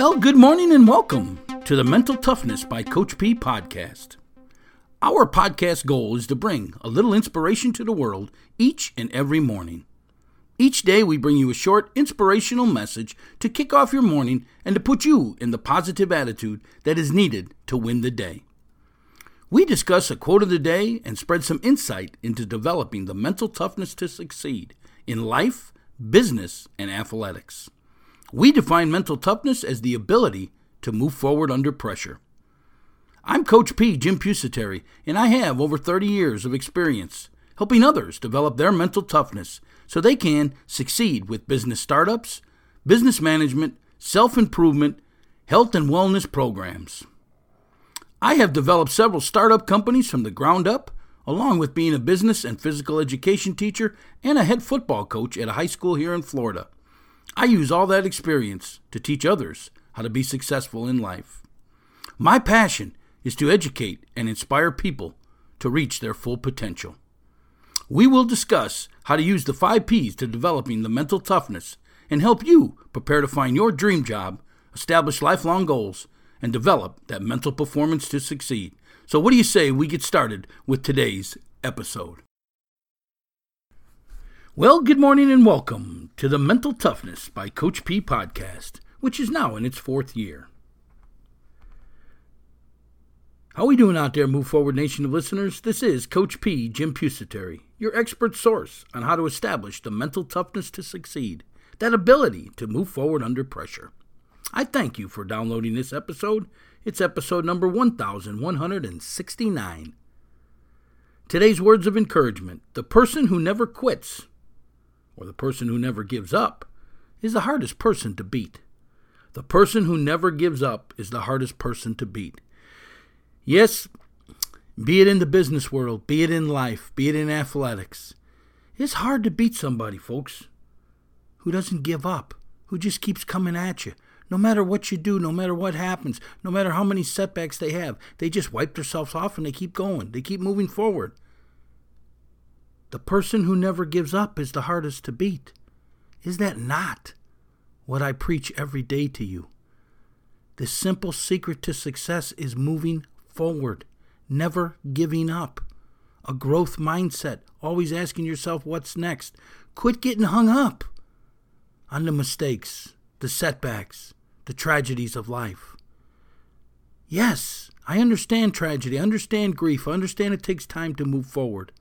Well, good morning and welcome to the Mental Toughness by Coach P podcast. Our podcast goal is to bring a little inspiration to the world each and every morning. Each day, we bring you a short, inspirational message to kick off your morning and to put you in the positive attitude that is needed to win the day. We discuss a quote of the day and spread some insight into developing the mental toughness to succeed in life, business, and athletics. We define mental toughness as the ability to move forward under pressure. I'm Coach P, Jim Pusateri, and I have over 30 years of experience helping others develop their mental toughness so they can succeed with business startups, business management, self improvement, health and wellness programs. I have developed several startup companies from the ground up, along with being a business and physical education teacher and a head football coach at a high school here in Florida. I use all that experience to teach others how to be successful in life. My passion is to educate and inspire people to reach their full potential. We will discuss how to use the five P's to developing the mental toughness and help you prepare to find your dream job, establish lifelong goals, and develop that mental performance to succeed. So, what do you say we get started with today's episode? Well, good morning and welcome to the Mental Toughness by Coach P podcast, which is now in its fourth year. How we doing out there, Move Forward Nation of listeners? This is Coach P, Jim Pusateri, your expert source on how to establish the mental toughness to succeed, that ability to move forward under pressure. I thank you for downloading this episode. It's episode number 1169. Today's words of encouragement the person who never quits, or the person who never gives up, is the hardest person to beat. The person who never gives up is the hardest person to beat. Yes, be it in the business world, be it in life, be it in athletics. It's hard to beat somebody, folks, who doesn't give up, who just keeps coming at you. No matter what you do, no matter what happens, no matter how many setbacks they have, they just wipe themselves off and they keep going. They keep moving forward. The person who never gives up is the hardest to beat. Is that not what I preach every day to you? The simple secret to success is moving forward, never giving up. A growth mindset, always asking yourself what's next. Quit getting hung up on the mistakes, the setbacks, the tragedies of life. Yes, I understand tragedy, I understand grief, I understand it takes time to move forward.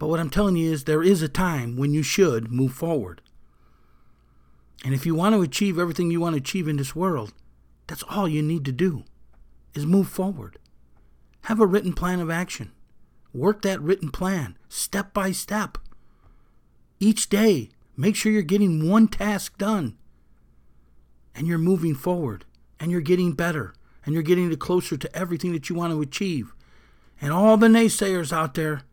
But what I'm telling you is there is a time when you should move forward. And if you want to achieve everything you want to achieve in this world, that's all you need to do is move forward. Have a written plan of action. Work that written plan step by step. Each day, make sure you're getting one task done. And you're moving forward. And you're getting better. And you're getting closer to everything that you want to achieve. And all the naysayers out there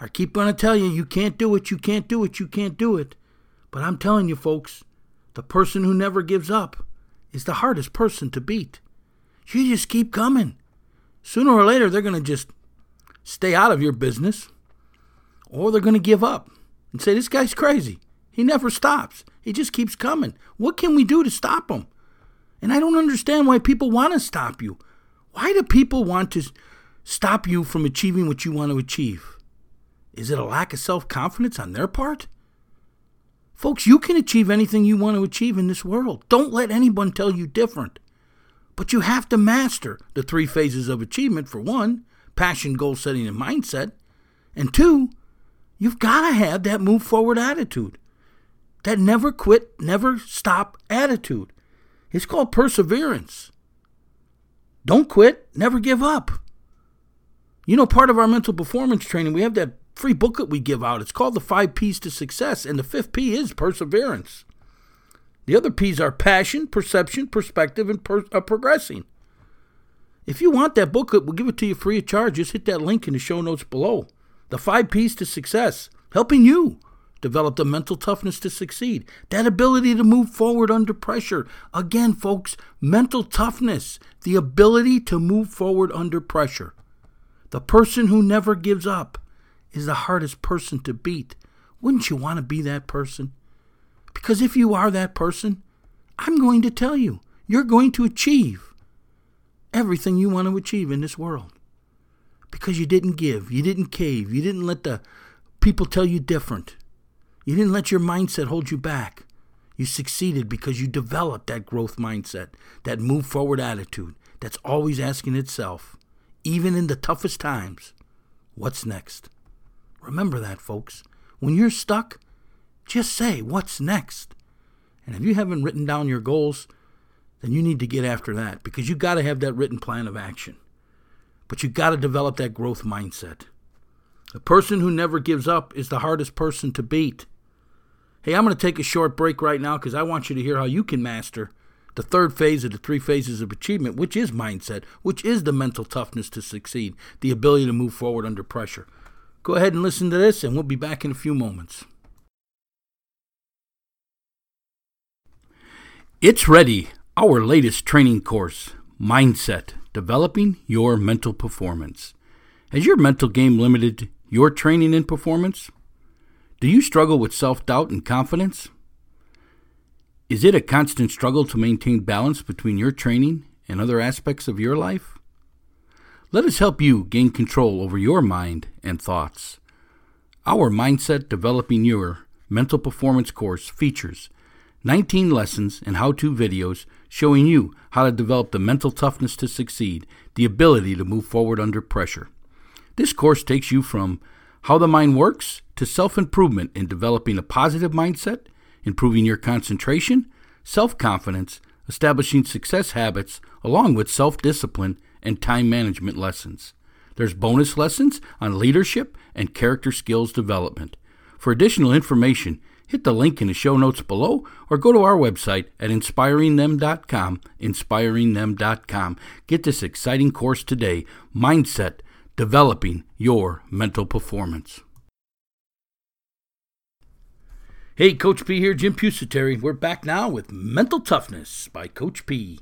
are keep going to tell you, you can't do it, you can't do it, you can't do it. But I'm telling you, folks, the person who never gives up is the hardest person to beat. You just keep coming. Sooner or later, they're going to just stay out of your business, or they're going to give up and say, This guy's crazy. He never stops. He just keeps coming. What can we do to stop him? And I don't understand why people want to stop you. Why do people want to stop you from achieving what you want to achieve? Is it a lack of self confidence on their part? Folks, you can achieve anything you want to achieve in this world. Don't let anyone tell you different. But you have to master the three phases of achievement for one, passion, goal setting, and mindset. And two, you've got to have that move forward attitude. That never quit, never stop attitude. It's called perseverance. Don't quit, never give up. You know, part of our mental performance training, we have that free booklet we give out. It's called The Five P's to Success, and the fifth P is perseverance. The other P's are passion, perception, perspective, and per- uh, progressing. If you want that booklet, we'll give it to you free of charge. Just hit that link in the show notes below. The five P's to success, helping you develop the mental toughness to succeed, that ability to move forward under pressure. Again, folks, mental toughness, the ability to move forward under pressure. The person who never gives up is the hardest person to beat. Wouldn't you want to be that person? Because if you are that person, I'm going to tell you you're going to achieve everything you want to achieve in this world. Because you didn't give, you didn't cave, you didn't let the people tell you different. You didn't let your mindset hold you back. You succeeded because you developed that growth mindset, that move forward attitude that's always asking itself, even in the toughest times, what's next? Remember that, folks. When you're stuck, just say, what's next? And if you haven't written down your goals, then you need to get after that because you got to have that written plan of action. But you got to develop that growth mindset. The person who never gives up is the hardest person to beat. Hey, I'm going to take a short break right now because I want you to hear how you can master the third phase of the three phases of achievement, which is mindset, which is the mental toughness to succeed, the ability to move forward under pressure. Go ahead and listen to this, and we'll be back in a few moments. It's ready, our latest training course, Mindset Developing Your Mental Performance. Has your mental game limited your training and performance? Do you struggle with self doubt and confidence? Is it a constant struggle to maintain balance between your training and other aspects of your life? Let us help you gain control over your mind and thoughts. Our Mindset Developing Your Mental Performance course features 19 lessons and how to videos showing you how to develop the mental toughness to succeed, the ability to move forward under pressure. This course takes you from how the mind works to self improvement in developing a positive mindset, improving your concentration, self confidence, establishing success habits, along with self discipline and time management lessons. There's bonus lessons on leadership and character skills development. For additional information, hit the link in the show notes below or go to our website at inspiringthem.com, inspiringthem.com. Get this exciting course today, Mindset Developing Your Mental Performance. Hey, Coach P here, Jim Pusateri. We're back now with Mental Toughness by Coach P,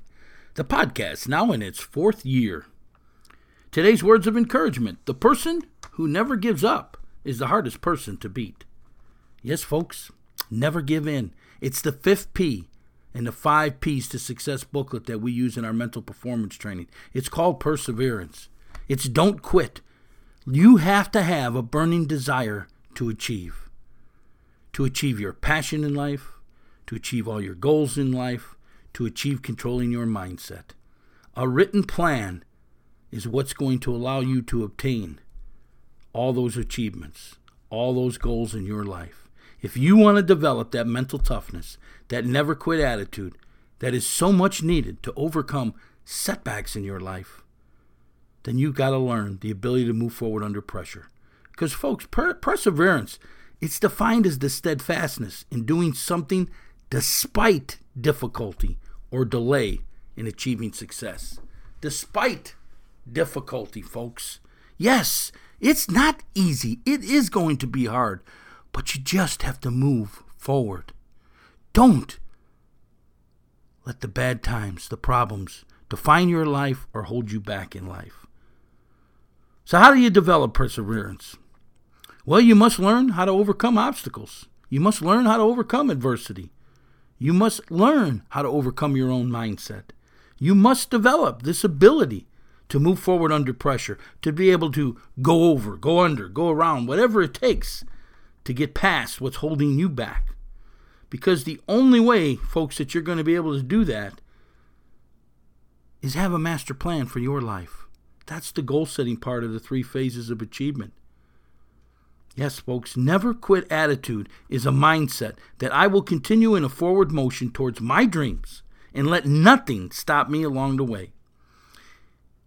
the podcast now in its fourth year. Today's words of encouragement the person who never gives up is the hardest person to beat. Yes, folks, never give in. It's the fifth P in the five P's to success booklet that we use in our mental performance training. It's called perseverance. It's don't quit. You have to have a burning desire to achieve to achieve your passion in life, to achieve all your goals in life, to achieve controlling your mindset. A written plan is what's going to allow you to obtain all those achievements, all those goals in your life. If you want to develop that mental toughness, that never quit attitude, that is so much needed to overcome setbacks in your life, then you've got to learn the ability to move forward under pressure. Because, folks, per- perseverance it's defined as the steadfastness in doing something despite difficulty or delay in achieving success. Despite difficulty, folks. Yes, it's not easy. It is going to be hard, but you just have to move forward. Don't let the bad times, the problems, define your life or hold you back in life. So, how do you develop perseverance? Well, you must learn how to overcome obstacles. You must learn how to overcome adversity. You must learn how to overcome your own mindset. You must develop this ability to move forward under pressure, to be able to go over, go under, go around, whatever it takes to get past what's holding you back. Because the only way, folks, that you're going to be able to do that is have a master plan for your life. That's the goal setting part of the three phases of achievement. Yes, folks, never quit attitude is a mindset that I will continue in a forward motion towards my dreams and let nothing stop me along the way.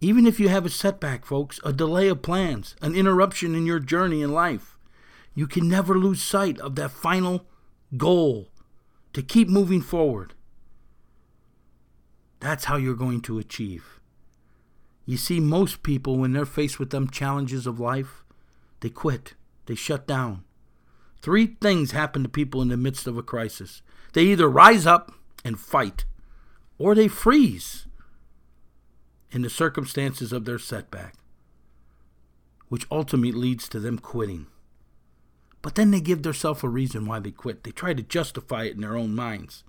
Even if you have a setback, folks, a delay of plans, an interruption in your journey in life, you can never lose sight of that final goal to keep moving forward. That's how you're going to achieve. You see, most people, when they're faced with them challenges of life, they quit. They shut down. Three things happen to people in the midst of a crisis they either rise up and fight, or they freeze in the circumstances of their setback, which ultimately leads to them quitting. But then they give themselves a reason why they quit. They try to justify it in their own minds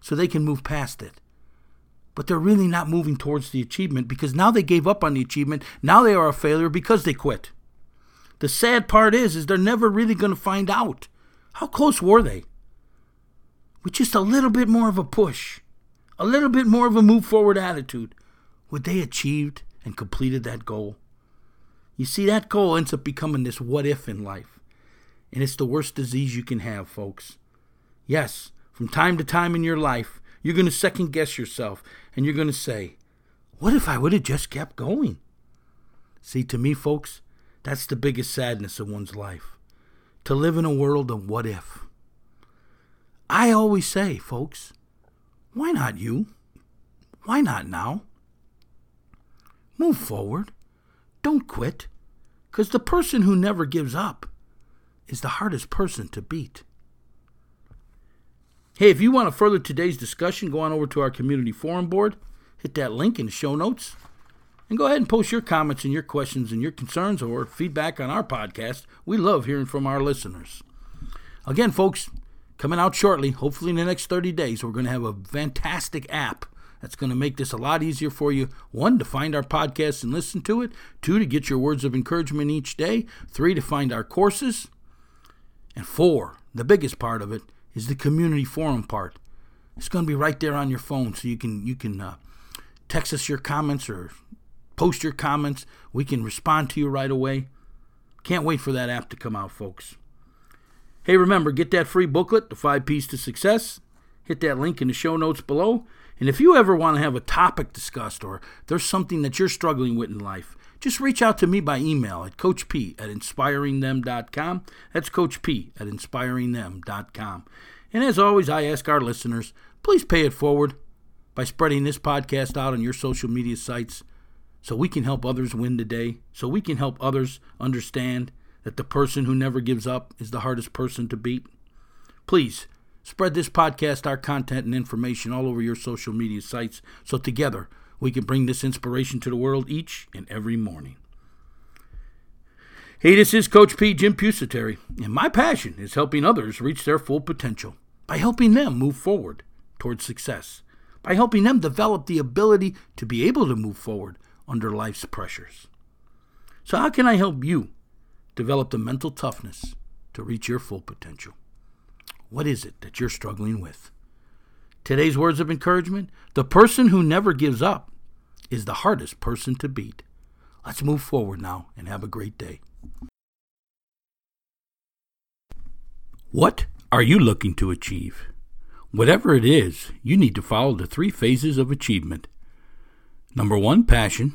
so they can move past it. but they're really not moving towards the achievement because now they gave up on the achievement. Now they are a failure because they quit. The sad part is, is they're never really going to find out. How close were they? With just a little bit more of a push, a little bit more of a move forward attitude, would they achieved and completed that goal? You see, that goal ends up becoming this what if in life. And it's the worst disease you can have, folks. Yes, from time to time in your life, you're going to second guess yourself and you're going to say, What if I would have just kept going? See, to me, folks, that's the biggest sadness of one's life. To live in a world of what if. I always say, folks, why not you? Why not now? Move forward. Don't quit. Because the person who never gives up is the hardest person to beat. Hey, if you want to further today's discussion, go on over to our community forum board, hit that link in the show notes, and go ahead and post your comments and your questions and your concerns or feedback on our podcast. We love hearing from our listeners. Again, folks, coming out shortly, hopefully in the next 30 days, we're going to have a fantastic app that's going to make this a lot easier for you. One, to find our podcast and listen to it. Two, to get your words of encouragement each day. Three, to find our courses. And four, the biggest part of it, is the community forum part. It's going to be right there on your phone, so you can you can uh, text us your comments or post your comments. We can respond to you right away. Can't wait for that app to come out, folks. Hey, remember, get that free booklet, The Five P's to Success. Hit that link in the show notes below. And if you ever want to have a topic discussed or there's something that you're struggling with in life, just reach out to me by email at Coach P at inspiringthem.com. That's Coach P at inspiringthem.com. And as always, I ask our listeners, please pay it forward by spreading this podcast out on your social media sites so we can help others win today, so we can help others understand that the person who never gives up is the hardest person to beat. Please spread this podcast, our content, and information all over your social media sites so together we can bring this inspiration to the world each and every morning. Hey, this is Coach P. Jim Pusateri, and my passion is helping others reach their full potential by helping them move forward towards success, by helping them develop the ability to be able to move forward under life's pressures. So, how can I help you develop the mental toughness to reach your full potential? What is it that you're struggling with? Today's words of encouragement the person who never gives up is the hardest person to beat. Let's move forward now and have a great day. What are you looking to achieve? Whatever it is, you need to follow the three phases of achievement. Number one, passion.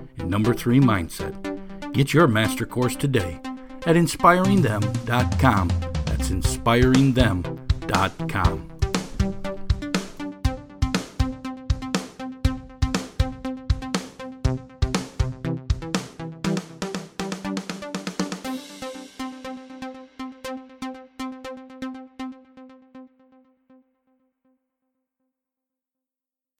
And number three, mindset. Get your master course today at inspiringthem.com. That's inspiringthem.com.